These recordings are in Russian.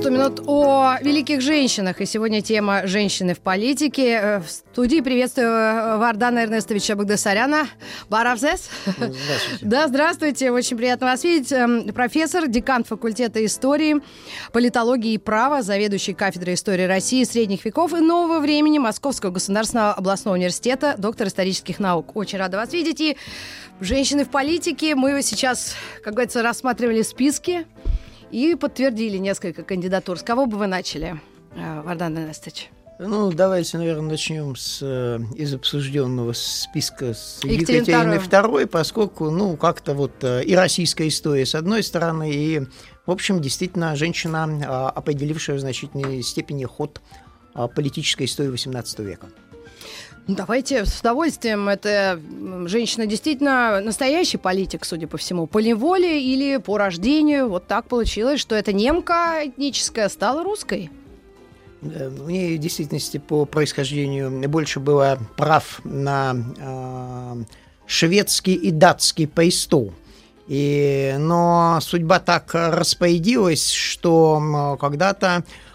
100 минут о великих женщинах. И сегодня тема «Женщины в политике». Э, В студии приветствую э, Вардана Эрнестовича Багдасаряна. Баравзес. Здравствуйте. Да, здравствуйте. Очень приятно вас видеть. Эм, Профессор, декан факультета истории, политологии и права, заведующий кафедрой истории России, средних веков и нового времени Московского государственного областного университета, доктор исторических наук. Очень рада вас видеть. И женщины в политике. Мы сейчас, как говорится, рассматривали списки и подтвердили несколько кандидатур. С кого бы вы начали, э, Вардан Эрнестович? Ну, давайте, наверное, начнем с, э, из обсужденного списка с II. II, поскольку, ну, как-то вот э, и российская история, с одной стороны, и, в общем, действительно, женщина, а, определившая в значительной степени ход а, политической истории XVIII века. Ну, давайте с удовольствием. Это женщина действительно настоящий политик, судя по всему. По неволе или по рождению. Вот так получилось, что эта немка этническая стала русской. Э, У нее в действительности по происхождению больше было прав на э, шведский и датский престол. И, но судьба так распорядилась, что когда-то э,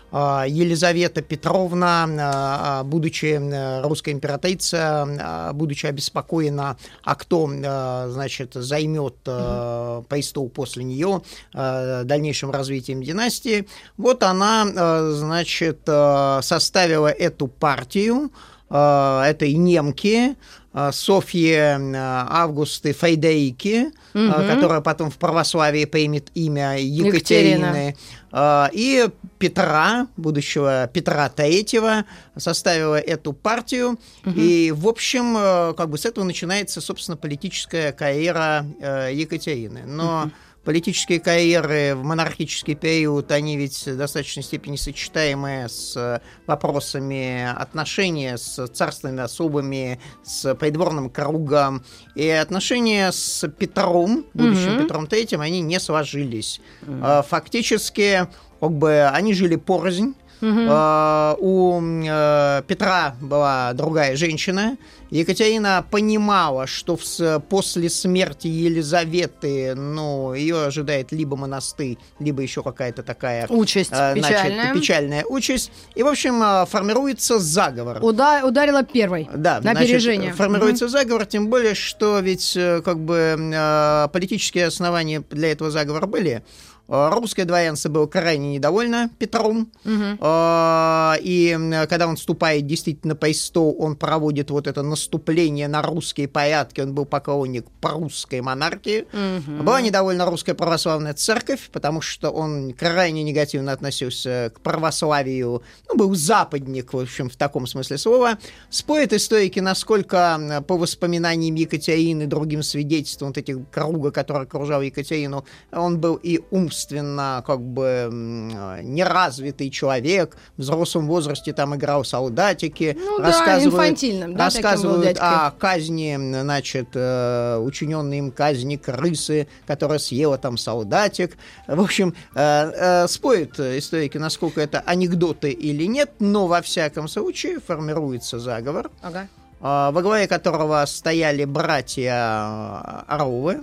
Елизавета Петровна, э, будучи э, русской императрицей, будучи обеспокоена, а кто, значит, займет престол после нее дальнейшим развитием династии, вот она, значит, составила эту партию, э, этой немки, э, Софьи э, Августы Фейдейки, э, Мгм. которая потом в православии примет имя Екатерина. Екатерины, э, и Петра, будущего Петра Третьего, составила эту партию. И, в общем, э, как бы с этого начинается, собственно, политическая карьера э, Екатерины. Но политические карьеры в монархический период, они ведь в достаточной степени сочетаемые с э, вопросами отношения с царственными особами, с придворным кругом. И отношения с Петром, будущим Мгм. Петром Третьим, они не сложились. Э, Фактически, как бы, они жили порознь. Э, У э, Петра была другая женщина. Екатерина понимала, что в после смерти Елизаветы, ну, ее ожидает либо монастырь, либо еще какая-то такая Участь э, значит, печальная. печальная участь. И, в общем, э, формируется заговор. Уда- ударила первой. Да, на значит, опережение. формируется заговор, тем более, что ведь э, как бы э, политические основания для этого заговора были. Э, Русское дворянство было крайне недовольно Петром. Э, и когда он вступает действительно престол, он проводит вот это наступление на русские порядки, он был поклонник прусской монархии. Мгм. Была недовольна русская православная церковь, потому что он крайне негативно относился к православию, ну, был западник, в общем, в таком смысле слова. Спорят историки, насколько по воспоминаниям Екатерины, другим свидетельствам вот этих круга, который окружал Екатерину, он был и умственно, как бы, м, неразвитый человек, в взрослом возрасте там играл солдатики, Ну да, инфантильным, да, рассказывают о казни, значит, э, учиненной им казни крысы, которая съела там солдатик. В общем, э, э, спорят историки, насколько это анекдоты или нет, но во всяком случае формируется заговор, Ага. э, во главе которого стояли братья Орловы.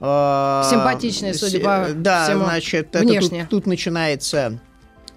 Э, Симпатичные, судя по Да, всему, значит, это тут, тут начинается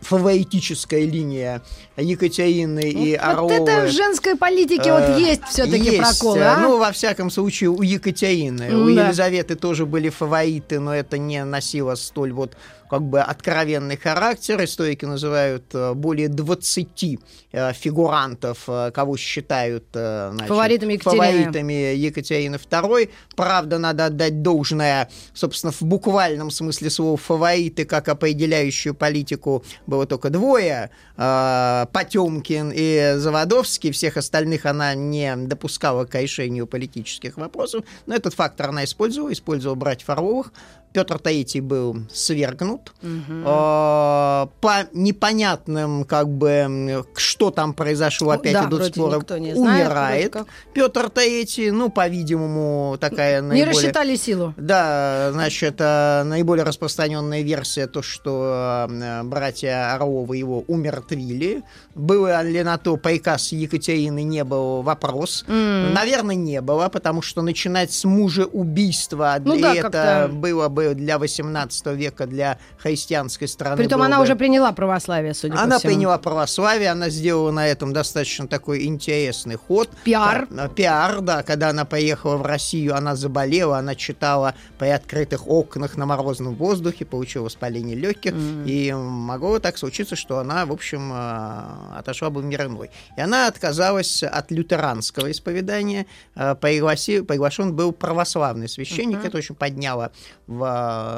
фаворитическая линия Екатерины и Вот Орловы. это в женской политике Э, вот есть все-таки проколы, э, а? Ну, во всяком случае, у Екатерины. У М-да. Елизаветы тоже были фавориты, но это не носило столь вот как бы откровенный характер. Историки называют э, более 20 э, фигурантов, э, кого считают значит, Фаворитами Екатерины. фаворитами Екатерины II. Правда, надо отдать должное, собственно, в буквальном смысле слова фавориты, как определяющую политику, было только двое. Потемкин и Заводовский. Всех остальных она не допускала к решению политических вопросов. Но этот фактор она использовала. Использовала братьев Орловых Петр Таитий был свергнут. Угу. По непонятным, как бы, что там произошло, опять да, идут споры, умирает. Петр Таитий, ну, по-видимому, такая не наиболее... Не рассчитали силу. Да, значит, э, наиболее распространенная версия, то, что э, братья Орловы его умертвили. Был ли на то приказ Екатерины, не был вопрос. Mm. Наверное, не было, потому что начинать с мужа убийства, ну, да, это было бы для 18 века, для христианской страны. Притом она бы... уже приняла православие, судя она по всему. Она приняла православие, она сделала на этом достаточно такой интересный ход. Пиар. Пиар, да, когда она поехала в Россию, она заболела, она читала при открытых окнах на морозном воздухе, получила воспаление легких, mm. и могло так случиться, что она, в общем, э, отошла бы в мир иной. И она отказалась от лютеранского исповедания, э, приглашен был православный священник, uh-huh. это очень подняло в,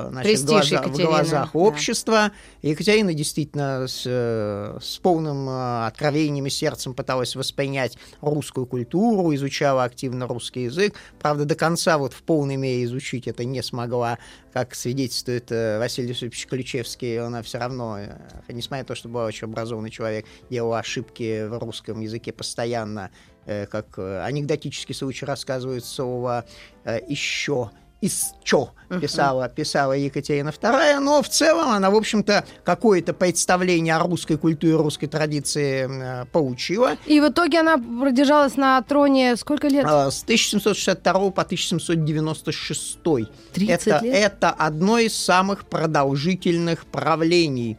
значит, глаза, в глазах да. общества. Екатерина действительно с, с полным э, откровением и сердцем пыталась воспринять русскую культуру, изучала активно русский язык. Правда, до конца вот в полной мере изучить это не смогла, как свидетельствует э, Василий Юсупович Ключевский, она все равно, э, несмотря на то, что был очень образованный человек, делала ошибки в русском языке постоянно, как анекдотический случай рассказывает слово «еще», из чё писала, писала Екатерина II, но в целом она, в общем-то, какое-то представление о русской культуре, русской традиции э, получила. И в итоге она продержалась на троне сколько лет? А, с 1762 по 1796. 30 это, лет? Это одно из самых продолжительных правлений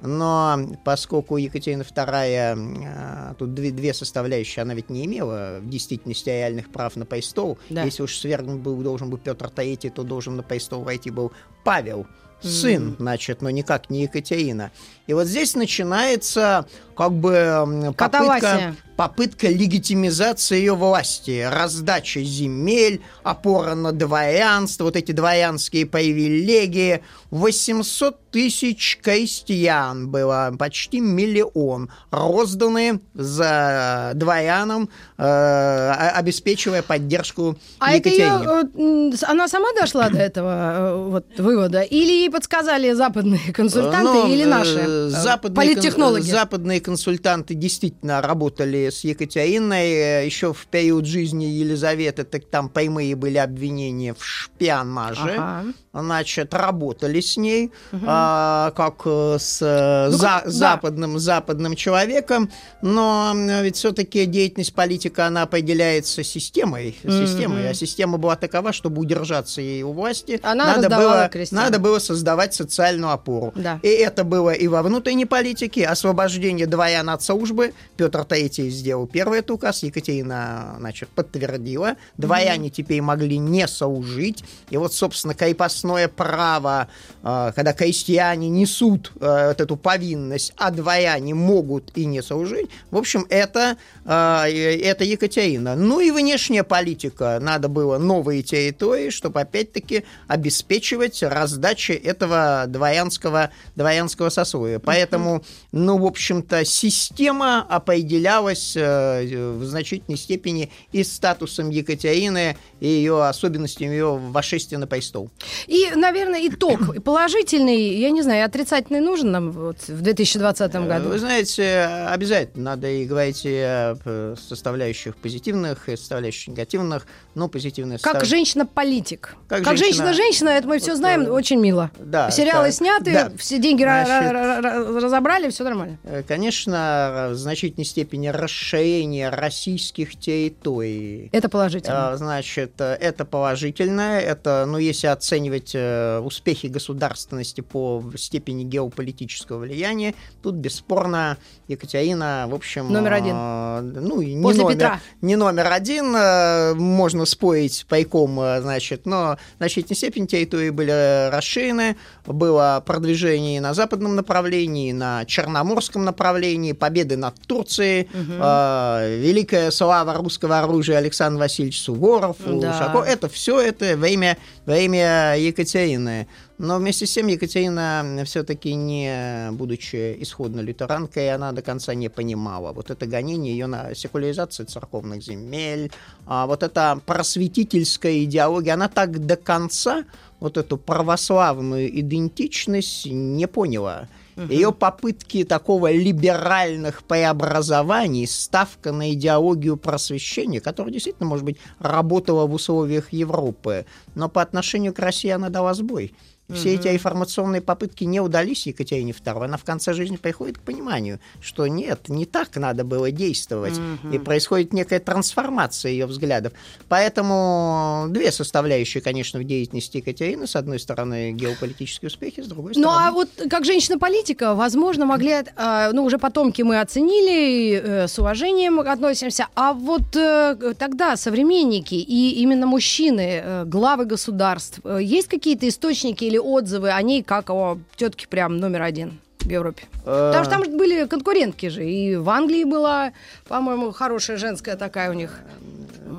но поскольку Екатерина II, а, тут две, две составляющие, она ведь не имела в действительности реальных прав на престол. Да. Если уж свергнут был, должен был Петр III, то должен на престол войти был Павел, сын, mm-hmm. значит, но никак не Екатерина. И вот здесь начинается как бы попытка, попытка легитимизации ее власти, раздача земель, опора на дворянство, вот эти дворянские привилегии. 800 тысяч крестьян было, почти миллион, розданы за дворянам, э, обеспечивая поддержку а Екатерине. Это ее, она сама дошла до этого э, вот, вывода? Или ей подсказали западные консультанты, ну, или наши э, западные, политтехнологи? Западные консультанты действительно работали с Екатериной э, еще в период жизни Елизаветы, так там прямые были обвинения в шпионаже. Ага. Значит, работали с ней угу. а, как э, с э, ну, за, да. западным, западным человеком, но ведь все-таки деятельность политика, она определяется системой, системой, угу. а система была такова, чтобы удержаться ей у власти, она надо, было, надо было создавать социальную опору. Да. И это было и во внутренней политике, освобождение дворян от службы. Петр III сделал первый этот указ, Екатерина, значит, подтвердила. Дворяне mm-hmm. теперь могли не служить. И вот, собственно, крепостное право, а, когда крестьяне несут а, вот эту повинность, а дворяне могут и не служить, в общем, это, а, это Екатерина. Ну и внешняя политика. Надо было новые территории, чтобы, опять-таки, обеспечивать раздачу этого дворянского, дворянского сословия. Поэтому, ну, в общем-то, система определялась э, в значительной степени и статусом Екатерины, и ее особенностями ее вошествия на престол. И, наверное, итог положительный, я не знаю, отрицательный нужен нам вот в 2020 э, году? Вы знаете, обязательно надо и говорить о составляющих позитивных, и составляющих негативных, но позитивные Как состав... женщина-политик. Как, как женщина-женщина, это мы все знаем, э, очень мило. Да, Сериалы да, сняты, да. все деньги Значит, разобрали, все нормально. Э, конечно, в значительной степени расширение российских территорий. Это положительно. Значит, это положительно. Это, ну, если оценивать э, успехи государственности по степени геополитического влияния, тут бесспорно Екатерина, в общем... Номер один. Э, ну, не После номер, Петра. Не номер один. Э, можно спорить пайком, значит, но в значительной степени территории были расширены. Было продвижение на западном направлении, на черноморском направлении, победы над Турцией, угу. э, великая слава русского оружия Александр Васильевич Суворов, Да. Ушаков. Это все это во имя, во имя Екатерины. Но вместе с тем Екатерина все-таки не, будучи исходно лютеранкой, она до конца не понимала. Вот это гонение ее на секуляризацию церковных земель, а вот эта просветительская идеология, она так до конца вот эту православную идентичность не поняла. Ее попытки такого либеральных преобразований, ставка на идеологию просвещения, которая действительно, может быть, работала в условиях Европы, но по отношению к России она дала сбой. Все эти реформационные попытки не удались Екатерине II. Она в конце жизни приходит к пониманию, что нет, не так надо было действовать. И происходит некая трансформация ее взглядов. Поэтому две составляющие, конечно, в деятельности Екатерины. С одной стороны, геополитические успехи, с другой Ну, стороны... а вот как женщина-политика, возможно, могли, э, ну, уже потомки мы оценили, э, с уважением относимся, а вот э, тогда современники и именно мужчины, э, главы государств, есть какие-то источники или отзывы о ней как о тетке прям номер один в Европе? Э, Потому что там же были конкурентки же, и в Англии была, по-моему, хорошая женская такая у них.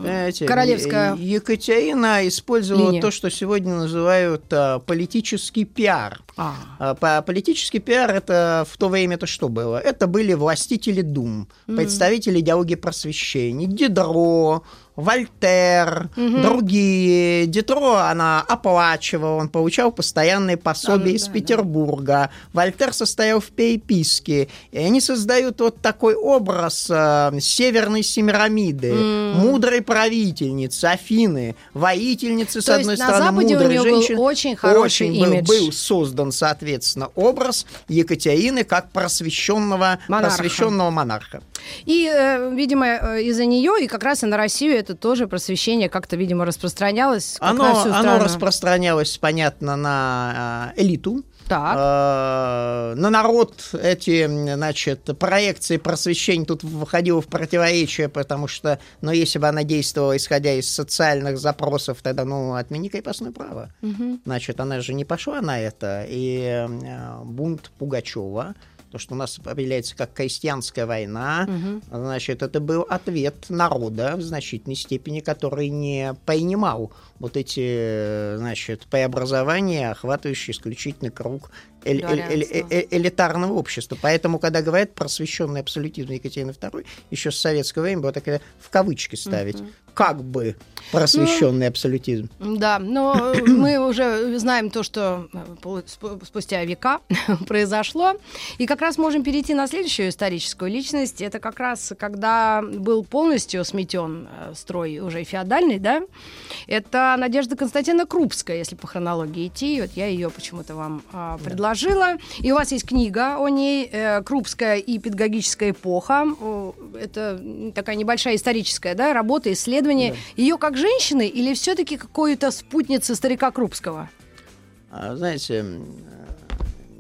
Знаете, Королевская Екатерина использовала линия. то, что сегодня называют а, политический пиар. А. А, по- Политический пиар это в то время это что было? Это были властители дум, представители идеологии просвещения, Дидро, Вольтер, другие. Дидро она оплачивала, он получал постоянные пособия Да, из да, да. Петербурга. Вольтер состоял в переписке. И они создают вот такой образ э, северной Семирамиды, мудрой правительницы, Афины, воительницы, с То одной есть на стороны, Западе у мудрой нее был очень хороший Очень был- имидж. был создан, соответственно, образ Екатерины как просвещенного Монарха. просвещенного монарха. И, э, видимо, э, из-за нее, и как раз и на Россию это тоже просвещение как-то, видимо, распространялось. как Оно, оно распространялось, понятно, на э, элиту, Так. Э, на народ эти, значит, проекции просвещения тут входило в противоречие, потому что, ну, если бы она действовала, исходя из социальных запросов, тогда, ну, отмени крепостное право. Значит, она же не пошла на это, и э, бунт Пугачева, то, что у нас определяется как крестьянская война, значит, это был ответ народа в значительной степени, который не принимал вот эти, э, значит, преобразования, охватывающие исключительно круг э- элитарного общества. Поэтому, когда говорят просвещенный абсолютизм Екатерины II, еще с советского времени было такое в кавычки ставить, как бы просвещенный абсолютизм. Да, но э, мы уже знаем то, что э, спустя века произошло. И как раз можем перейти на следующую историческую личность. Это как раз когда был полностью сметен э, строй уже феодальный, да? Это Надежда Константиновна Крупская, если по хронологии идти. Вот я ее почему-то вам а, предложила. И у вас есть книга о ней э, «Крупская и педагогическая эпоха». Это такая небольшая историческая да, работа, исследование. Ее как женщины или все-таки какой-то спутницы старика Крупского? А, Знаете,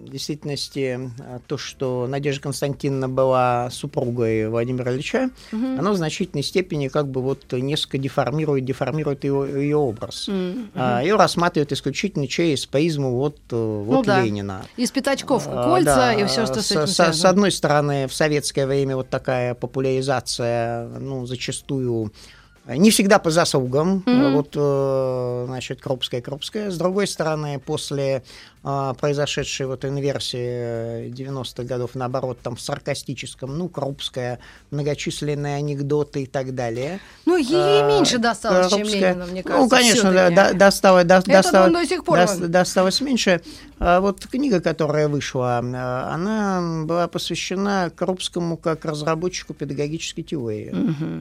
в действительности а, то, что Надежда Константиновна была супругой Владимира Ильича, оно в значительной степени как бы вот несколько деформирует, деформирует его, ее образ. А, Ее рассматривают исключительно через призму вот, э, вот Ну да. Ленина. Из пятачков А, кольца да, и все, что с, с, этим связано. с одной стороны, в советское время вот такая популяризация, ну, зачастую э, не всегда по заслугам, Мгм. вот, э, значит, Крупская, Крупская. С другой стороны, после э, произошедшей вот инверсии э, 90-х годов, наоборот, там в саркастическом, ну, Крупская, многочисленные анекдоты и так далее. Ну, ей А, меньше досталось, чем Крупская. Ленину, мне кажется. Ну, конечно, да, да, досталось, Это досталось, до сих пор вам. досталось меньше. А вот книга, которая вышла, а, она была посвящена Крупскому как разработчику педагогической теории.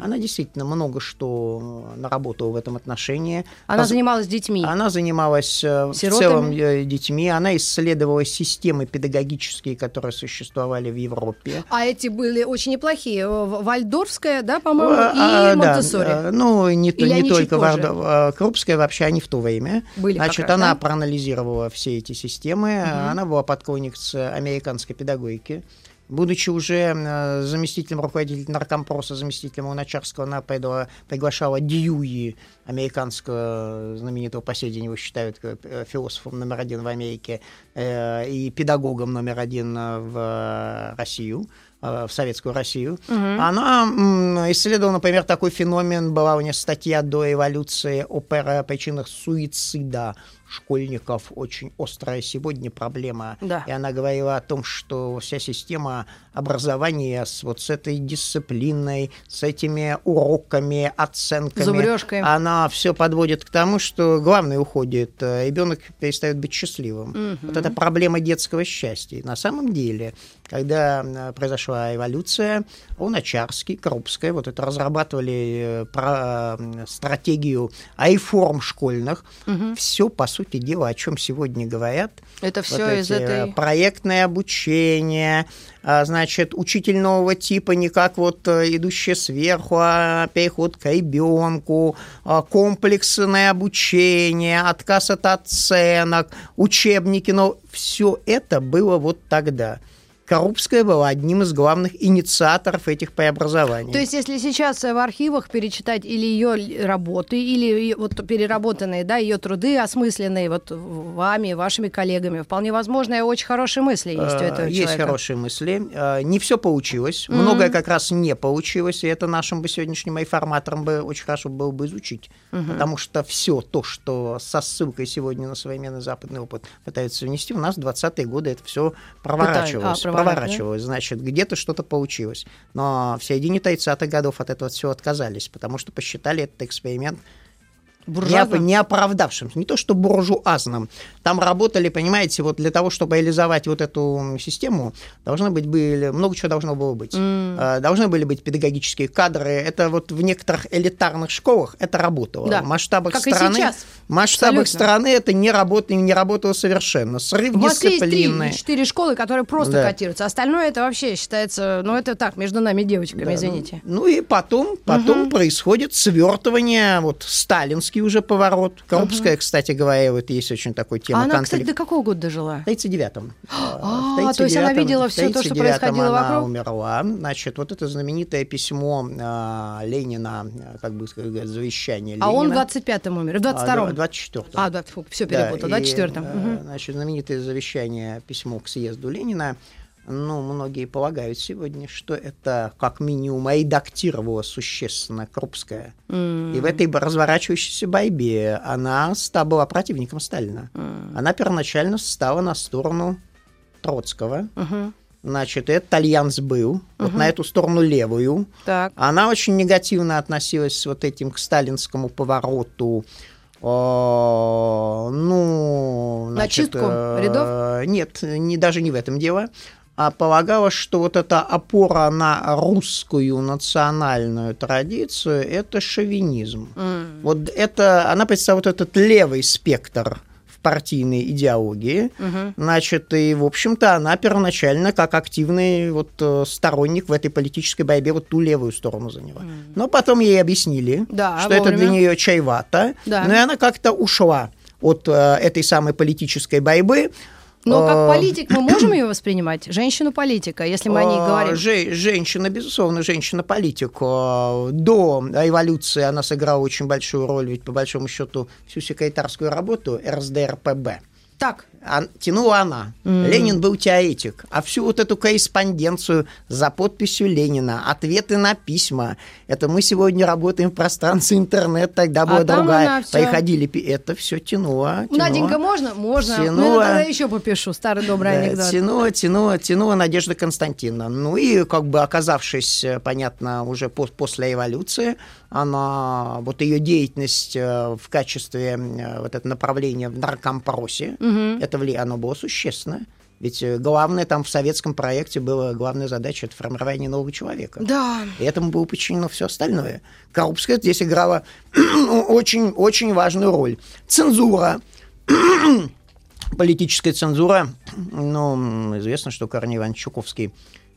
Она действительно много что наработала в этом отношении. Она Поз- занималась детьми. она занималась э, в Сиротами? целом э, детьми, она исследовала системы педагогические, которые существовали в Европе. А эти были очень неплохие. В- Вальдорфская, да, по-моему, А, и да, Монтессори. э, ну, не, Или не только э, Крупская вообще они в то время. Были Значит, раз, она да? проанализировала все эти системы. Она была подклонницей американской педагогики. Будучи уже э, заместителем руководителя наркомпроса, заместителем Луначарского, она пригла- приглашала Дьюи, американского знаменитого, по сей день его считают э, философом номер один в Америке э, и педагогом номер один э, в э, Россию. э, в Советскую Россию. Она м, исследовала, например, такой феномен, была у нее статья до эволюции о пер- причинах суицида школьников, очень острая сегодня проблема. Да. И она говорила о том, что вся система образования с вот с этой дисциплиной, с этими уроками, оценками, Зубрёжкой. она все подводит к тому, что главное уходит, э, ребенок перестает быть счастливым. Вот это проблема детского счастья. И на самом деле, когда э, произошла эволюция, Луначарский, Крупская, вот это разрабатывали э, про стратегию айформ школьных, все, по сути дела, о чем сегодня говорят, Это вот все из эти, э, этой... проектное обучение, а, значит, учитель нового типа, не как вот э, идущее сверху, а переход к ребенку, а, комплексное обучение, отказ от оценок, учебники, но все это было вот тогда. Коррупская была одним из главных инициаторов этих преобразований. То есть, если сейчас э, в архивах перечитать или ее работы, или вот переработанные, да, ее труды осмысленные вот вами, вашими коллегами, вполне возможно, и очень хорошие мысли есть у Э, этого Есть человека. хорошие мысли. Э, Не все получилось. Многое как раз не получилось. И это нашим бы сегодняшним информаторам бы очень хорошо было бы изучить. Потому что все то, что со ссылкой сегодня на современный западный опыт пытаются внести, у нас в 20-е годы это все проворачивалось. а, проворачивалось. Значит, где-то что-то получилось. Но в середине 30-х годов от этого все отказались, потому что посчитали этот эксперимент Буржуазным? не, не оправдавшимся, не то что буржуазным. Там работали, понимаете, вот для того, чтобы реализовать вот эту систему, должны быть были, много чего должно было быть. Э, Должны были быть педагогические кадры. Это вот в некоторых элитарных школах это работало. Да. В масштабах Как и страны, сейчас. Масштабах Абсолютно. страны это не работало, не работало совершенно. Срыв В Москве есть три дисциплины. или четыре школы, которые просто Да. котируются. Остальное это вообще считается, ну это так, между нами девочками, Да, извините. Ну и потом, потом происходит свертывание, вот сталинский уже поворот. Крупская, кстати говоря, вот есть очень такой тема. а она, конфликт. кстати, до какого года дожила? В 39-м. А, то есть она видела всё то, что происходило она вокруг? умерла. Значит, вот это знаменитое письмо а, Ленина, как бы сказать, завещание Ленина. А он в 25-м умер, в 22-м. А, 24-м. А, да, все Да, перепутал, и, 24-м. э, Мгм. Значит, знаменитое завещание, письмо к съезду Ленина. Ну, многие полагают сегодня, что это как минимум редактировала существенно Крупская. И в этой разворачивающейся борьбе она была противником Сталина. Она первоначально стала на сторону Троцкого. Мгм. Значит, этот альянс был, вот на эту сторону левую. Так. Она очень негативно относилась вот этим к сталинскому повороту. О, ну, На значит, чистку э, рядов? Нет, не, даже не в этом дело. А полагала, что вот эта опора на русскую национальную традицию – это шовинизм. М. Вот это, она представляет вот этот левый спектр партийной идеологии. Мгм. Значит, и, в общем-то, она первоначально, как активный вот э, сторонник в этой политической борьбе, вот ту левую сторону заняла. Но потом ей объяснили, Да, что это вовремя. для нее чревато. Да. Ну и она как-то ушла от э, этой самой политической борьбы. Но как Э, политик мы можем ее воспринимать? Женщину-политика, если мы о ней э, говорим. же- женщина, безусловно, женщина-политик. Э, До революции она сыграла очень большую роль, ведь по большому счету всю секретарскую работу РСДРПБ Так, а- тянула она. Ленин был теоретик. А всю вот эту корреспонденцию за подписью Ленина, ответы на письма, это мы сегодня работаем в пространстве интернет, тогда была А другая. всё- Приходили, это все тянуло, тянуло. Наденька, можно? Можно. Ну, Тянула. я тогда еще попишу старый добрый Да, анекдот. Тянула, тянула, тянула Надежда Константиновна. Ну и как бы оказавшись, э, понятно, уже по- после революции, она, вот ее деятельность э, в качестве э, вот это направления в наркомпросе, это вли- оно было существенно. Ведь э, главное там в советском проекте была главная задача это формирование нового человека. Да. И этому было подчинено все остальное. Коррупция здесь играла очень, очень важную роль. Цензура. Политическая цензура. Ну, известно, что Корней Иванович Чуковский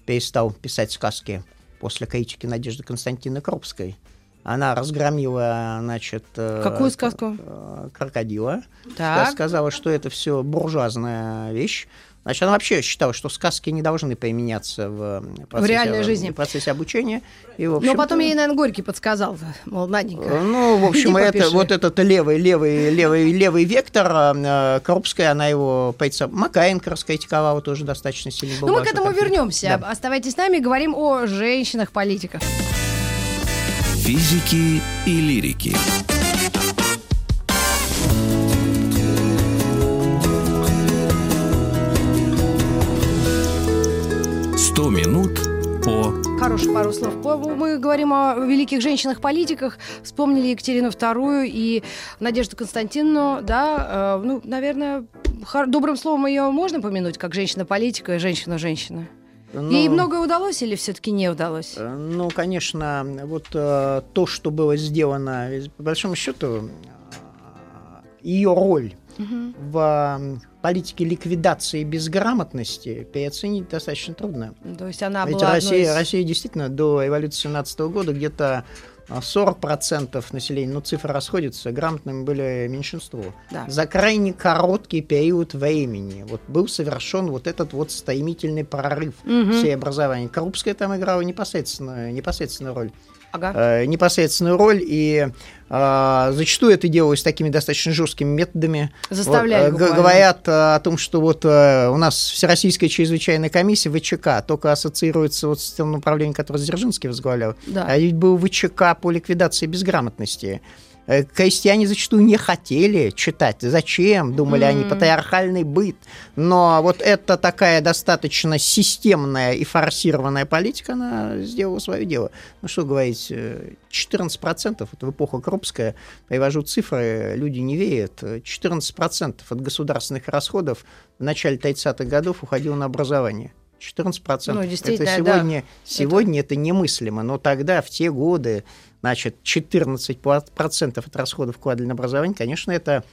перестал писать сказки после критики Надежды Константиновны Крупской. Она разгромила, значит... э, Какую сказку? э, Крокодила. Так. Сказала, что это все буржуазная вещь. Значит, она вообще считала, что сказки не должны применяться в процессе, в реальной жизни. В процессе обучения. И, в Но потом ей, наверное, Горький подсказал, мол, Наденька. Ну, в общем, это, вот этот левый, левый, левый, левый вектор, э, Крупская, она его, Макаенко раскритиковала тоже достаточно сильно. Ну, мы к этому вернемся. Да. Оставайтесь с нами, говорим о женщинах-политиках. Физики и лирики. Сто минут по... Хороших пару слов. Мы говорим о великих женщинах-политиках. Вспомнили Екатерину II и Надежду Константиновну. Да, э, ну, наверное, добрым словом ее можно помянуть, как женщина-политика и женщина-женщина. Но... Ей многое удалось или все-таки не удалось? Э, ну, конечно, вот э, то, что было сделано, по большому счету, э, ее роль угу. в политике ликвидации безграмотности переоценить достаточно трудно. То есть она Ведь была Россия, из... Россия действительно до революции 17 года где-то 40% населения, ну цифры расходятся, грамотными были меньшинство. Да. За крайне короткий период времени вот был совершен вот этот вот стоимительный прорыв угу. всей образования. Крупская там играла непосредственно, непосредственную роль ага. э, непосредственную роль, и э, зачастую это делалось такими достаточно жесткими методами. Заставляли вот, э, Говорят э, о том, что вот э, у нас Всероссийская чрезвычайная комиссия ВЧК только ассоциируется вот с тем направлением, которое Дзержинский возглавлял. Да. А ведь был ВЧК по ликвидации безграмотности. Э, крестьяне зачастую не хотели читать. Зачем? Думали mm-hmm. они, патриархальный быт. Но вот эта такая достаточно системная и форсированная политика, она сделала свое дело. Ну что говорить, 14% вот в эпоху Крупская, привожу цифры, люди не верят, 14% от государственных расходов в начале 30-х годов уходило на образование. 14%. Ну, это сегодня, да. сегодня это... это немыслимо, но тогда, в те годы, значит, 14% от расходов вкладывали на образование, конечно, это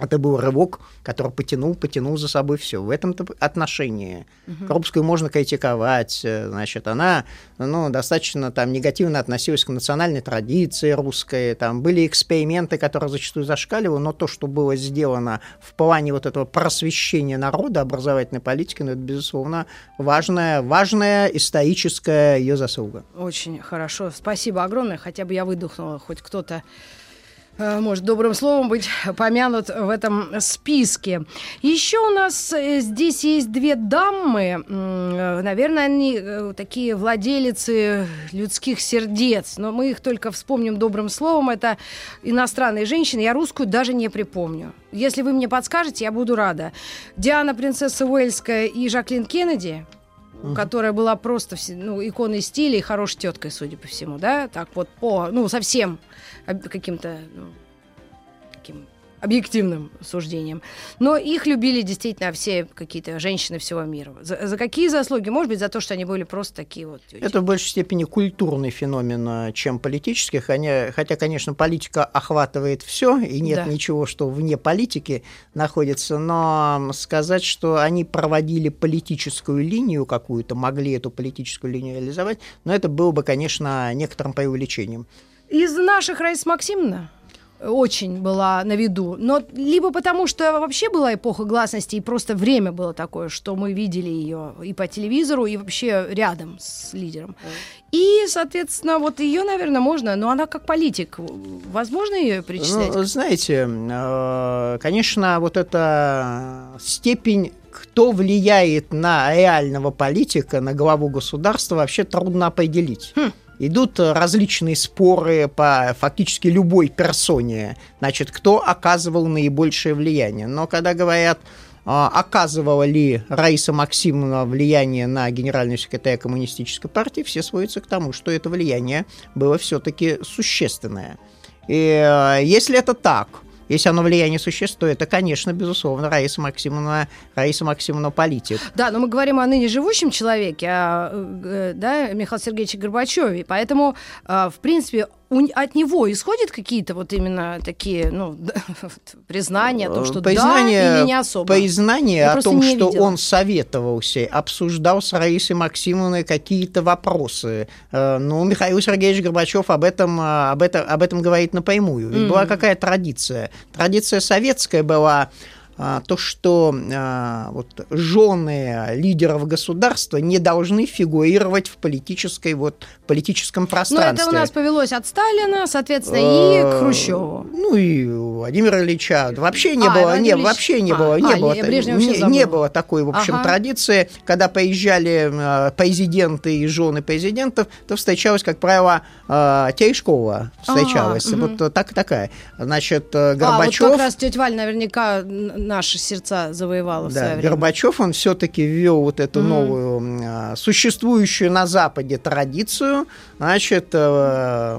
это был рывок, который потянул, потянул за собой все. В этом отношении угу. Крупскую можно критиковать. Э, значит, она ну, достаточно там, негативно относилась к национальной традиции русской. Там были эксперименты, которые зачастую зашкаливали, но то, что было сделано в плане вот этого просвещения народа, образовательной политики, ну, это, безусловно, важная, важная историческая ее заслуга. Очень хорошо. Спасибо огромное. Хотя бы я выдохнула, хоть кто-то может добрым словом быть помянут в этом списке. Еще у нас э, здесь есть две дамы. Э, наверное, они такие владелицы людских сердец. Но мы их только вспомним добрым словом. Это иностранные женщины. Я русскую даже не припомню. Если вы мне подскажете, я буду рада. Диана, принцесса Уэльская и Жаклин Кеннеди угу. которая была просто ну, иконой стиля и хорошей теткой, судя по всему, да, так вот по, ну, совсем каким-то ну, объективным суждением. Но их любили действительно все какие-то женщины всего мира. За, за какие заслуги? Может быть, за то, что они были просто такие вот тети. Это в большей степени культурный феномен, а, чем политический. Хотя, хотя конечно, политика охватывает все, и нет да. ничего, что вне политики находится. Но сказать, что они проводили политическую линию какую-то, могли эту политическую линию реализовать, но это было бы, конечно, некоторым преувеличением. Из наших Раиса Максимовна? Очень была на виду. Но либо потому, что вообще была эпоха гласности, и просто время было такое, что мы видели ее и по телевизору, и вообще рядом с лидером. И, соответственно, вот ее, наверное, можно, но она как политик. Возможно ее причислять? Ну, знаете, э, конечно, вот эта степень кто влияет на реального политика, на главу государства, вообще трудно определить. Хм идут различные споры по фактически любой персоне, значит, кто оказывал наибольшее влияние. Но когда говорят, а, оказывала ли Раиса Максимовна влияние на генеральную секретаря коммунистической партии, все сводятся к тому, что это влияние было все-таки существенное. И э, если это так, если оно влияние существует, то конечно, безусловно, Раиса Максимовна, Раиса Максимовна политик. Да, но мы говорим о ныне живущем человеке, а, э, да, Михаиле Сергеевиче Горбачеве. Поэтому, а, в принципе, от него исходят какие-то вот именно такие, ну, признания о том, что признание, да или не особо? Признание Я о том, что видела. он советовался, обсуждал с Раисой Максимовной какие-то вопросы. Э, ну, Михаил Сергеевич Горбачев об этом, э, об этом, об этом говорит напрямую. Ведь mm. была какая традиция? Традиция советская была то, что а, вот жены лидеров государства не должны фигурировать в политической вот политическом пространстве. Но это у нас повелось от Сталина, соответственно, и к Хрущеву. Ну и Владимира Ильича вообще не А, было, не, Ильич- вообще не а, было, не а, было, не, не было такой, в общем, Ага. традиции, когда поезжали президенты и жены президентов, то встречалась, как правило, Терешкова встречалась, Ага, вот э, так такая. Значит, э, А, вот Горбачев. как раз тетя Валь наверняка наши сердца завоевала в свое Да, время. Горбачев, он все-таки ввел вот эту Мгм. новую, а, существующую на Западе традицию, значит, э,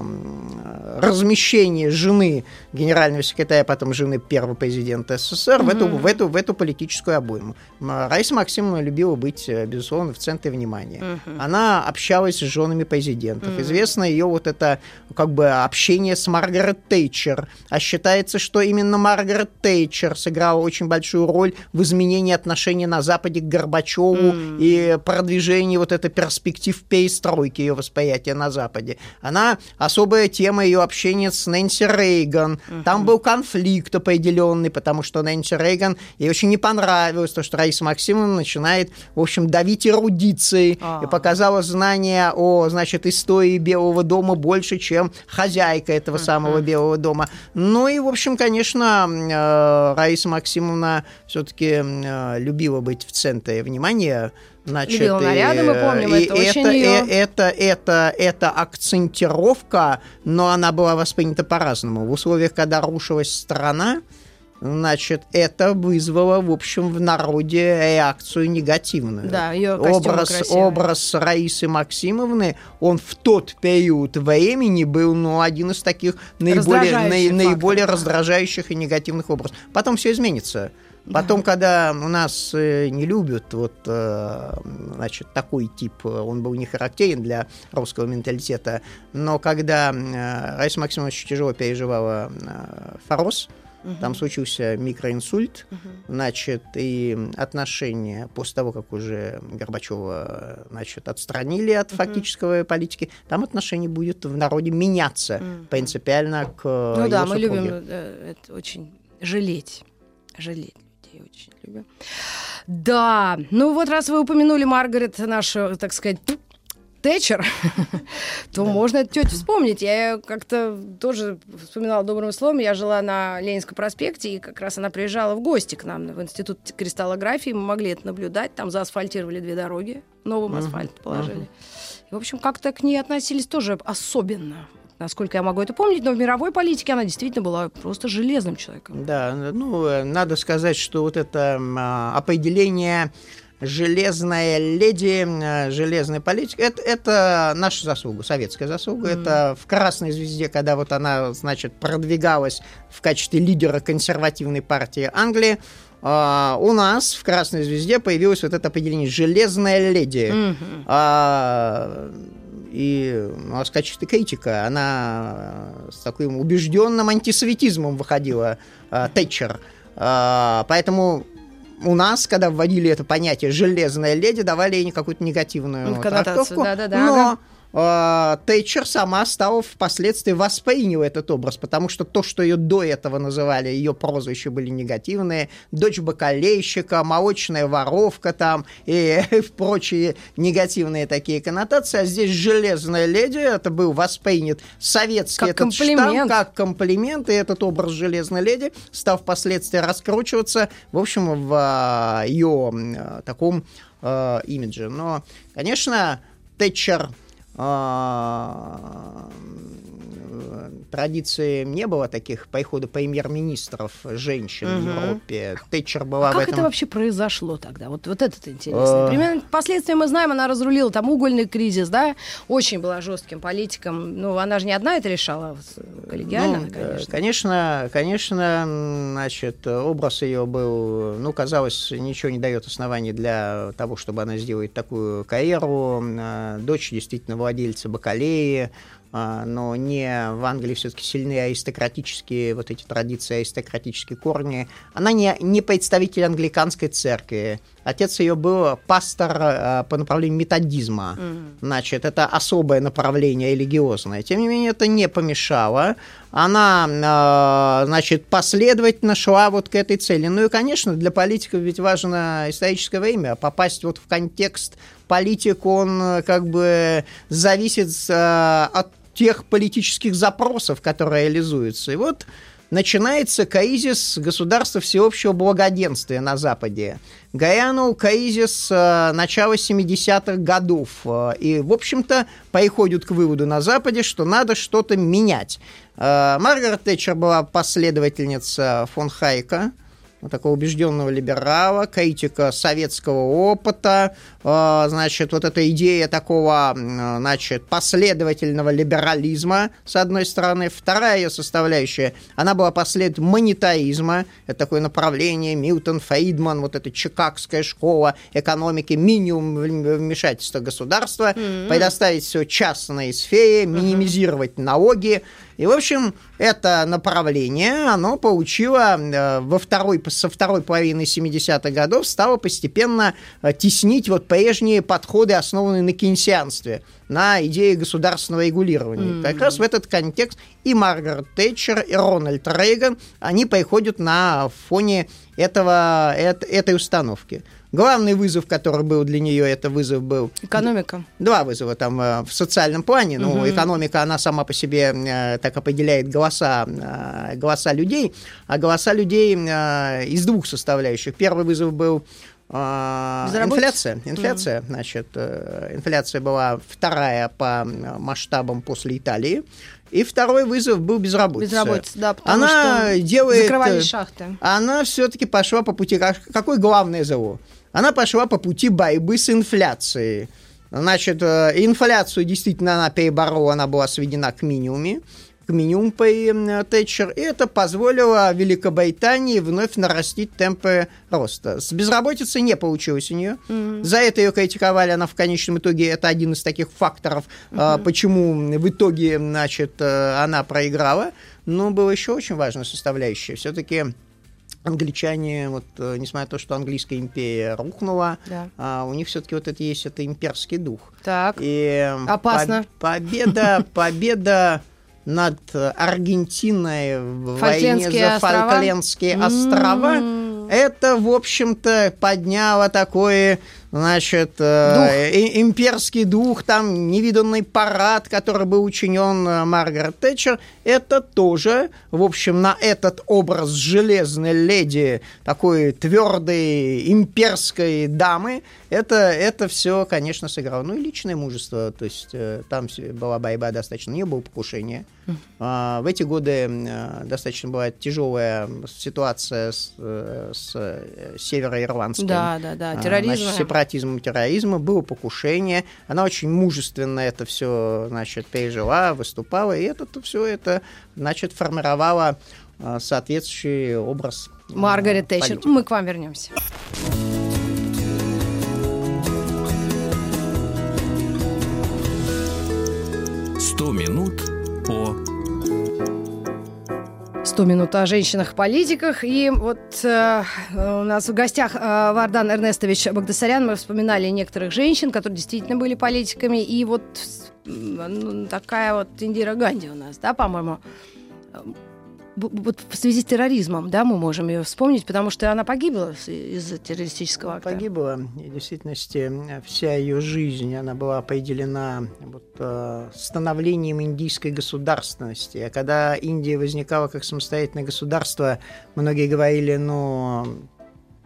м, размещение жены генерального секретаря, потом жены первого президента СССР в, эту, в, эту, в эту политическую обойму. М, Раиса Максимовна любила быть, э, безусловно, в центре внимания. Мгм. Она общалась с женами президентов. Мгм. Известно ее вот это как бы общение с Маргарет Тейчер. А считается, что именно Маргарет Тейчер сыграла очень большую роль в изменении отношений на Западе к Горбачеву М. и продвижении вот этой перспектив перестройки ее восприятия на Западе. Она особая тема ее общения с Нэнси Рейган. Там был конфликт определенный, потому что Нэнси Рейган ей очень не понравилось то, что Раиса Максимовна начинает, в общем, давить эрудицией А. и показала знания о, значит, истории Белого дома больше, чем хозяйка этого самого Белого дома. Ну и, в общем, конечно, э, Раиса Максимовна все-таки любила быть в центре внимания. Значит, Любила наряды, мы помним, и это очень это, её. э, это, это, это акцентировка, но она была воспринята по-разному. В условиях, когда рушилась страна, значит, это вызвало, в общем, в народе реакцию негативную. Да, ее образ, красивые. образ Раисы Максимовны, он в тот период времени был, ну, один из таких наиболее, наиболее фактор. раздражающих и негативных образов. Потом все изменится. Потом, когда у нас э, не любят вот, э, значит, такой тип, э, он был не характерен для русского менталитета, но когда Раиса Максимовна очень тяжело переживала э, Форос, там случился микроинсульт, значит, и отношения после того, как уже Горбачева, значит, отстранили от фактической политики, там отношение будет в народе меняться Мгм. принципиально к Ну да, его мы супруге. любим это очень жалеть. Жалеть людей очень любим. Да, ну вот раз вы упомянули Маргарет, нашу, так сказать, Тэтчер, то можно эту тетю вспомнить. Я как-то тоже вспоминала добрым словом. Я жила на Ленинском проспекте, и как раз она приезжала в гости к нам в Институт кристаллографии. Мы могли это наблюдать. Там заасфальтировали две дороги, новым асфальт положили. И, в общем, как-то к ней относились тоже особенно. Насколько я могу это помнить, но в мировой политике она действительно была просто железным человеком. Да, ну, э, надо сказать, что вот это а, определение железная леди, э, железная политика, это, это наша заслуга, советская заслуга. Это в «Красной звезде», когда вот она, значит, продвигалась в качестве лидера консервативной партии Англии, а, у нас в «Красной звезде» появилось вот это определение «железная леди». Мгм. А, и ну, а в качестве критика она э, с таким убежденным антисоветизмом выходила э, Тэтчер. А, поэтому у нас, когда вводили это понятие «железная леди», давали ей какую-то негативную Ну, коннотацию, трактовку. да-да-да, Но ага. Э, Тэтчер сама стала впоследствии восприняла этот образ, потому что то, что ее до этого называли, ее прозвища были негативные, дочь бакалейщика, молочная воровка там и прочие негативные такие коннотации, а здесь железная леди, это был воспринят советский Как этот штамп, комплимент. как комплимент, и этот образ железной леди стал впоследствии раскручиваться, в общем, в а, ее м, таком э, имидже. Но, конечно, Тэтчер а, м, традиции не было таких прихода премьер-министров женщин в Мгм. Европе. Тэтчер была А в как этом... это вообще произошло тогда? Вот, вот этот интересно. А. Примерно последствия мы знаем, она разрулила там угольный кризис, да, очень была жестким политиком. Ну, она же не одна это решала, коллегиально, Ну, э, конечно. конечно, конечно, значит, образ ее был, ну, казалось, ничего не дает оснований для того, чтобы она сделает такую карьеру. Э, Дочь действительно владельца бакалеи, но не в Англии все-таки сильны аристократические вот эти традиции, аристократические корни. Она не, не представитель англиканской церкви. Отец ее был пастор а, по направлению методизма. Mm-hmm. Значит, это особое направление религиозное. Тем не менее, это не помешало. Она, а, значит, последовательно шла вот к этой цели. Ну и, конечно, для политиков ведь важно историческое время, попасть вот в контекст политик, он как бы зависит от тех политических запросов, которые реализуются. И вот начинается кризис государства всеобщего благоденствия на Западе. Гайанул кризис э, начала 70-х годов. Э, и, в общем-то, приходят к выводу на Западе, что надо что-то менять. Э, Маргарет Тэтчер была последовательница фон Хайка, такого убежденного либерала, критика советского опыта, э, значит, вот эта идея такого, значит, последовательного либерализма, с одной стороны. Вторая ее составляющая, она была послед монетаризма, это такое направление, Милтон, Фейдман, вот эта чикагская школа экономики, минимум вмешательства государства, mm-hmm. предоставить все частной сфере, минимизировать mm-hmm. налоги, и, в общем, это направление, оно получило э, во второй, со второй половины 70-х годов, стало постепенно э, теснить вот прежние подходы, основанные на кейнсианстве, на идее государственного регулирования. Mm-hmm. Как раз в этот контекст и Маргарет Тэтчер, и Рональд Рейган, они приходят на фоне этого, этой установки. Главный вызов, который был для нее, это вызов был... Экономика. Два вызова там э, в социальном плане. Ну, угу. экономика, она сама по себе э, так определяет голоса, э, голоса людей, а голоса людей из двух составляющих. Первый вызов был Инфляция. Инфляция, mm. значит, инфляция была вторая по масштабам после Италии. И второй вызов был безработица. Безработица, да, потому она что делает, закрывали шахты. Она все-таки пошла по пути... Какой главное зло? она пошла по пути борьбы с инфляцией. Значит, э, инфляцию действительно она переборола, она была сведена к минимуму к минимуму по Тэтчер, и это позволило Великобритании вновь нарастить темпы роста. С безработицей не получилось у нее. Mm-hmm. За это ее критиковали, она в конечном итоге, это один из таких факторов, mm-hmm. почему в итоге, значит, э, она проиграла. Но было еще очень важная составляющая. Все-таки англичане, вот, э, несмотря на то, что английская империя рухнула, да. а, у них все-таки вот это есть это имперский дух. Так. И Опасно. По победа, победа над Аргентиной в войне за Фолклендские острова, м-м. это, в общем-то, подняло такое значит, э, имперский дух, там невиданный парад, который был учинен э, Маргарет Тэтчер, это тоже, в общем, на этот образ железной леди, такой твердой имперской дамы, это, это все, конечно, сыграло. Ну и личное мужество, то есть э, там была борьба достаточно, у нее было покушение. А, в эти годы э, достаточно была тяжелая ситуация с, э, с североирландским. Да, да, да, терроризм. Значит, сепаратизмом, терроризмом, было покушение. Она очень мужественно это все, значит, пережила, выступала, и это все это, значит, формировало соответствующий образ Маргарет Тэтчер. Мы к вам вернемся. 100 минут по 100 минут о женщинах-политиках. И вот э, у нас в гостях э, Вардан Эрнестович Багдасарян. Мы вспоминали некоторых женщин, которые действительно были политиками. И вот ну, такая вот Индира Ганди у нас, да, по-моему, вот в связи с терроризмом, да, мы можем ее вспомнить, потому что она погибла из-за террористического акта. Погибла. И в действительности вся ее жизнь, она была определена вот, э, становлением индийской государственности. А когда Индия возникала как самостоятельное государство, многие говорили, ну,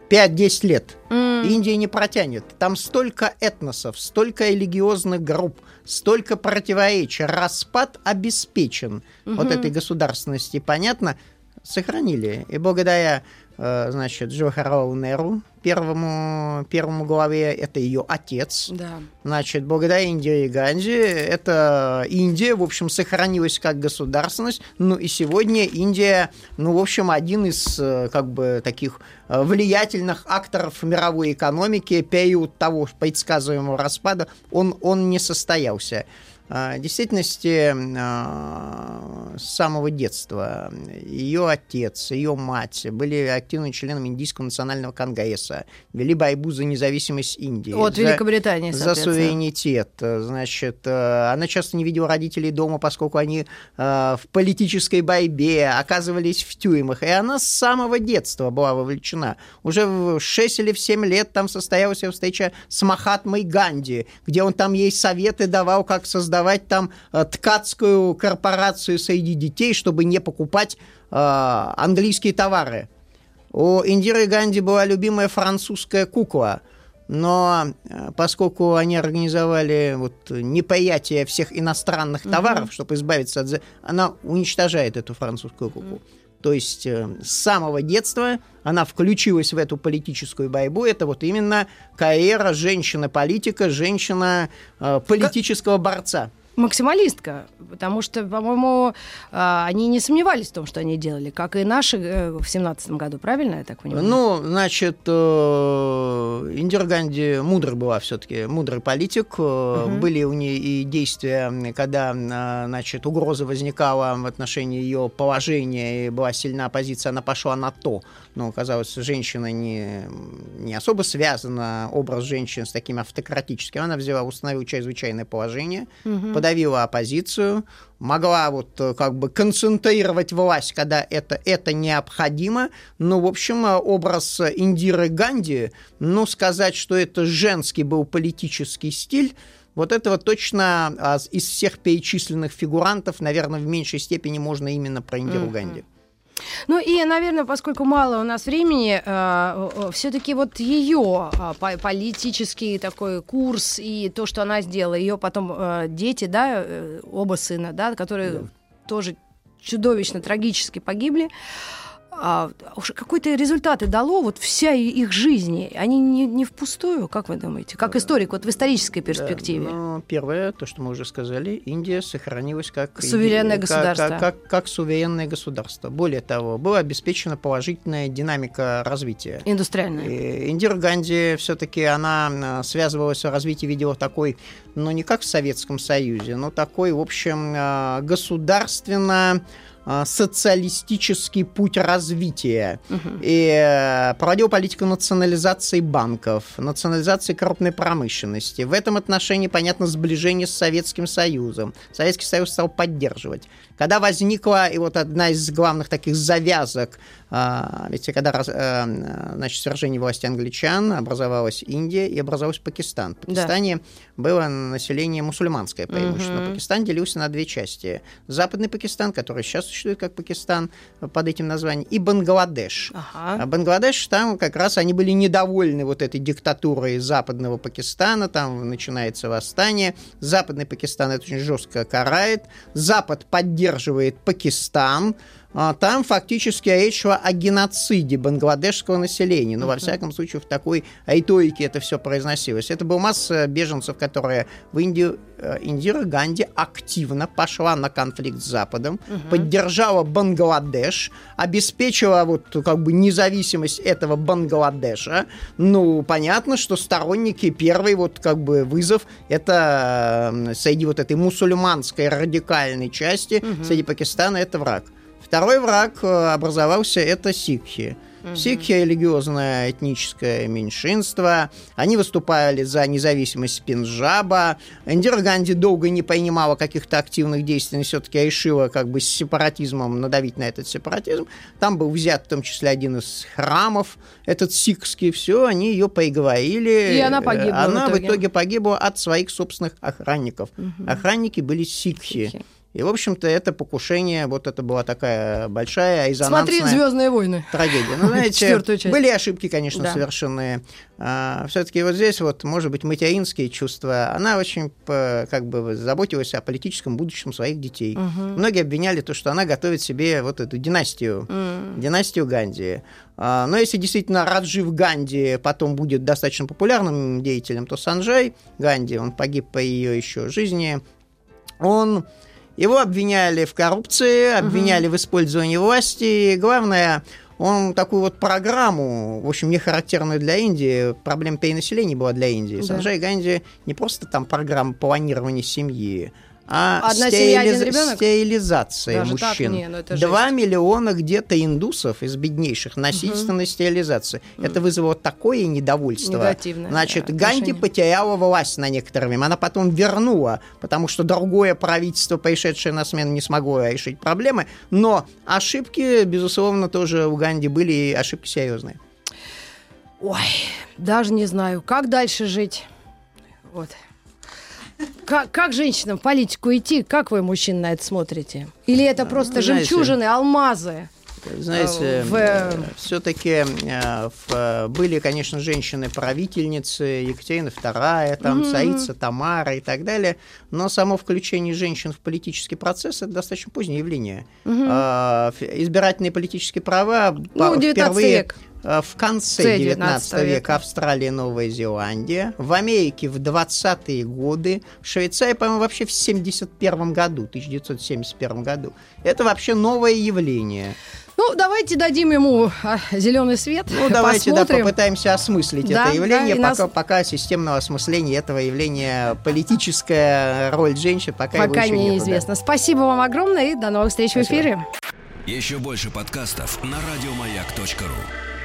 5-10 лет. Mm. Индия не протянет. Там столько этносов, столько религиозных групп, столько противоречий. Распад обеспечен mm-hmm. вот этой государственности, понятно, сохранили. И благодаря Э, значит, Джохарау Неру, первому, первому главе, это ее отец. Да. Значит, благодаря Индии Ганди, это Индия, в общем, сохранилась как государственность, ну и сегодня Индия, ну, в общем, один из, э, как бы, таких э, влиятельных акторов мировой экономики, период того предсказуемого распада, он, он не состоялся. В действительности, с самого детства ее отец, ее мать были активными членами Индийского национального конгресса, вели борьбу за независимость Индии. От за, Великобритании, За суверенитет. Значит, она часто не видела родителей дома, поскольку они в политической борьбе оказывались в тюрьмах. И она с самого детства была вовлечена. Уже в 6 или в 7 лет там состоялась встреча с Махатмой Ганди, где он там ей советы давал, как создавать там э, ткацкую корпорацию среди детей, чтобы не покупать э, английские товары. У Индиры Ганди была любимая французская кукла – но э, поскольку они организовали вот неприятие всех иностранных товаров, uh-huh. чтобы избавиться от... Она уничтожает эту французскую куклу. Uh-huh. То есть э, с самого детства она включилась в эту политическую борьбу. Это вот именно карьера женщина-политика, женщина э, борца максималистка, потому что, по-моему, а, они не сомневались в том, что они делали, как и наши э, в семнадцатом году, правильно я так понимаю? Ну, значит, э, Индира Ганди мудрый была все-таки, мудрый политик. Угу. Были у нее и действия, когда, значит, угроза возникала в отношении ее положения, и была сильна оппозиция, она пошла на то. Но, оказалось, женщина не, не особо связана, образ женщины с таким автократическим. Она взяла, установила чрезвычайное положение, угу подавила оппозицию, могла вот э, как бы концентрировать власть, когда это, это необходимо. Ну, в общем, э, образ Индиры Ганди, ну, сказать, что это женский был политический стиль, вот этого точно а, из всех перечисленных фигурантов, наверное, в меньшей степени можно именно про Индиру mm-hmm. Ганди. Ну и, наверное, поскольку мало у нас времени, э, э все-таки вот ее э, политический такой курс и то, что она сделала, ее потом э, дети, да, э, оба сына, да, которые да. тоже чудовищно трагически погибли а, уже какой-то результаты дало вот вся их жизнь, они не, не впустую, как вы думаете, как историк вот в исторической перспективе? Да, ну, первое, то, что мы уже сказали, Индия сохранилась как суверенное государство, как, как, как, как суверенное государство. Более того, была обеспечена положительная динамика развития. Индустриальная. И Индира Ганди все-таки она связывалась с развитием, видела такой, ну не как в Советском Союзе, но такой, в общем, а, государственно а, социалистический путь развития. Угу. И э, проводил политику национализации банков, национализации крупной промышленности. В этом отношении, понятно, сближение с Советским Союзом. Советский Союз стал поддерживать. Когда возникла, и вот одна из главных таких завязок, а, ведь когда э, значит, свержение власти англичан, образовалась Индия и образовался Пакистан. В Пакистане да. было население мусульманское преимущественно. Угу. Пакистан делился на две части. Западный Пакистан, который сейчас существует как Пакистан под этим названием, и Бангладеш. Ага. А Бангладеш, там как раз они были недовольны вот этой диктатурой западного Пакистана, там начинается восстание. Западный Пакистан это очень жестко карает. Запад поддерживает Пакистан, а, там фактически речь шла о геноциде бангладешского населения. Но, uh-huh. во всяком случае, в такой риторике это все произносилось. Это была масса беженцев, которые в Индию... Э, Индира Ганди активно пошла на конфликт с Западом, uh-huh. поддержала Бангладеш, обеспечила вот как бы независимость этого Бангладеша. Ну, понятно, что сторонники первый вот как бы вызов это среди вот этой мусульманской радикальной части, uh-huh. среди Пакистана это враг. Второй враг э, образовался это сикхи. Угу. Сикхи – религиозное этническое меньшинство. Они выступали за независимость Пенджаба. Индира Ганди долго не принимала каких-то активных действий, но все-таки решила как бы с сепаратизмом надавить на этот сепаратизм. Там был взят в том числе один из храмов, этот сикхский. Все, они ее поговорили. И она погибла Она в итоге, в итоге погибла от своих собственных охранников. Угу. Охранники были сикхи. сикхи. И, в общем-то, это покушение, вот это была такая большая резонансная... Смотри «Звездные войны». Трагедия. Ну, знаете, были ошибки, конечно, да. совершенные. А, все-таки вот здесь вот, может быть, материнские чувства. Она очень как бы заботилась о политическом будущем своих детей. Угу. Многие обвиняли то, что она готовит себе вот эту династию, угу. династию Ганди. А, но если действительно Раджив Ганди потом будет достаточно популярным деятелем, то Санджай Ганди, он погиб по ее еще жизни, он его обвиняли в коррупции, обвиняли угу. в использовании власти. И главное, он такую вот программу, в общем, не характерную для Индии, проблема перенаселения была для Индии. Да. Санджай Ганди не просто там программа планирования семьи, а Одна семья, стерилиз- ребенок? стерилизация Даже так? мужчин. Не, ну это Два жесть. миллиона где-то индусов из беднейших насильственной стерилизации. Это вызвало такое недовольство. Негативное, Значит, да, Ганди отношение. потеряла власть на некоторое время. Она потом вернула, потому что другое правительство, пришедшее на смену, не смогло решить проблемы. Но ошибки, безусловно, тоже у Ганди были и ошибки серьезные. Ой, даже не знаю, как дальше жить. Вот. Как, как женщинам в политику идти? Как вы, мужчины, на это смотрите? Или это просто знаете, жемчужины, алмазы? Знаете, В- все-таки были, конечно, женщины-правительницы, Екатерина II, там, царица Тамара и так далее, но само включение женщин в политический процесс – это достаточно позднее явление. Ф- Избирательные политические права Ну, по- 19 впервые век. А, в конце Конце 19 19 века. Австралия, Новая Зеландия, в Америке в 20-е годы, в Швейцарии, по-моему, вообще в 71 году, 1971 году. Это вообще новое явление. Ну, давайте дадим ему зеленый свет. Ну, давайте да, посмотрим. попытаемся осмыслить Да, это явление, да, пока, нас- пока системного осмысления этого явления, политическая роль женщин, пока, его Пока еще нету, да. неизвестно. Спасибо вам огромное и до новых встреч в Спасибо. эфире. Еще больше подкастов на радиомаяк.ру.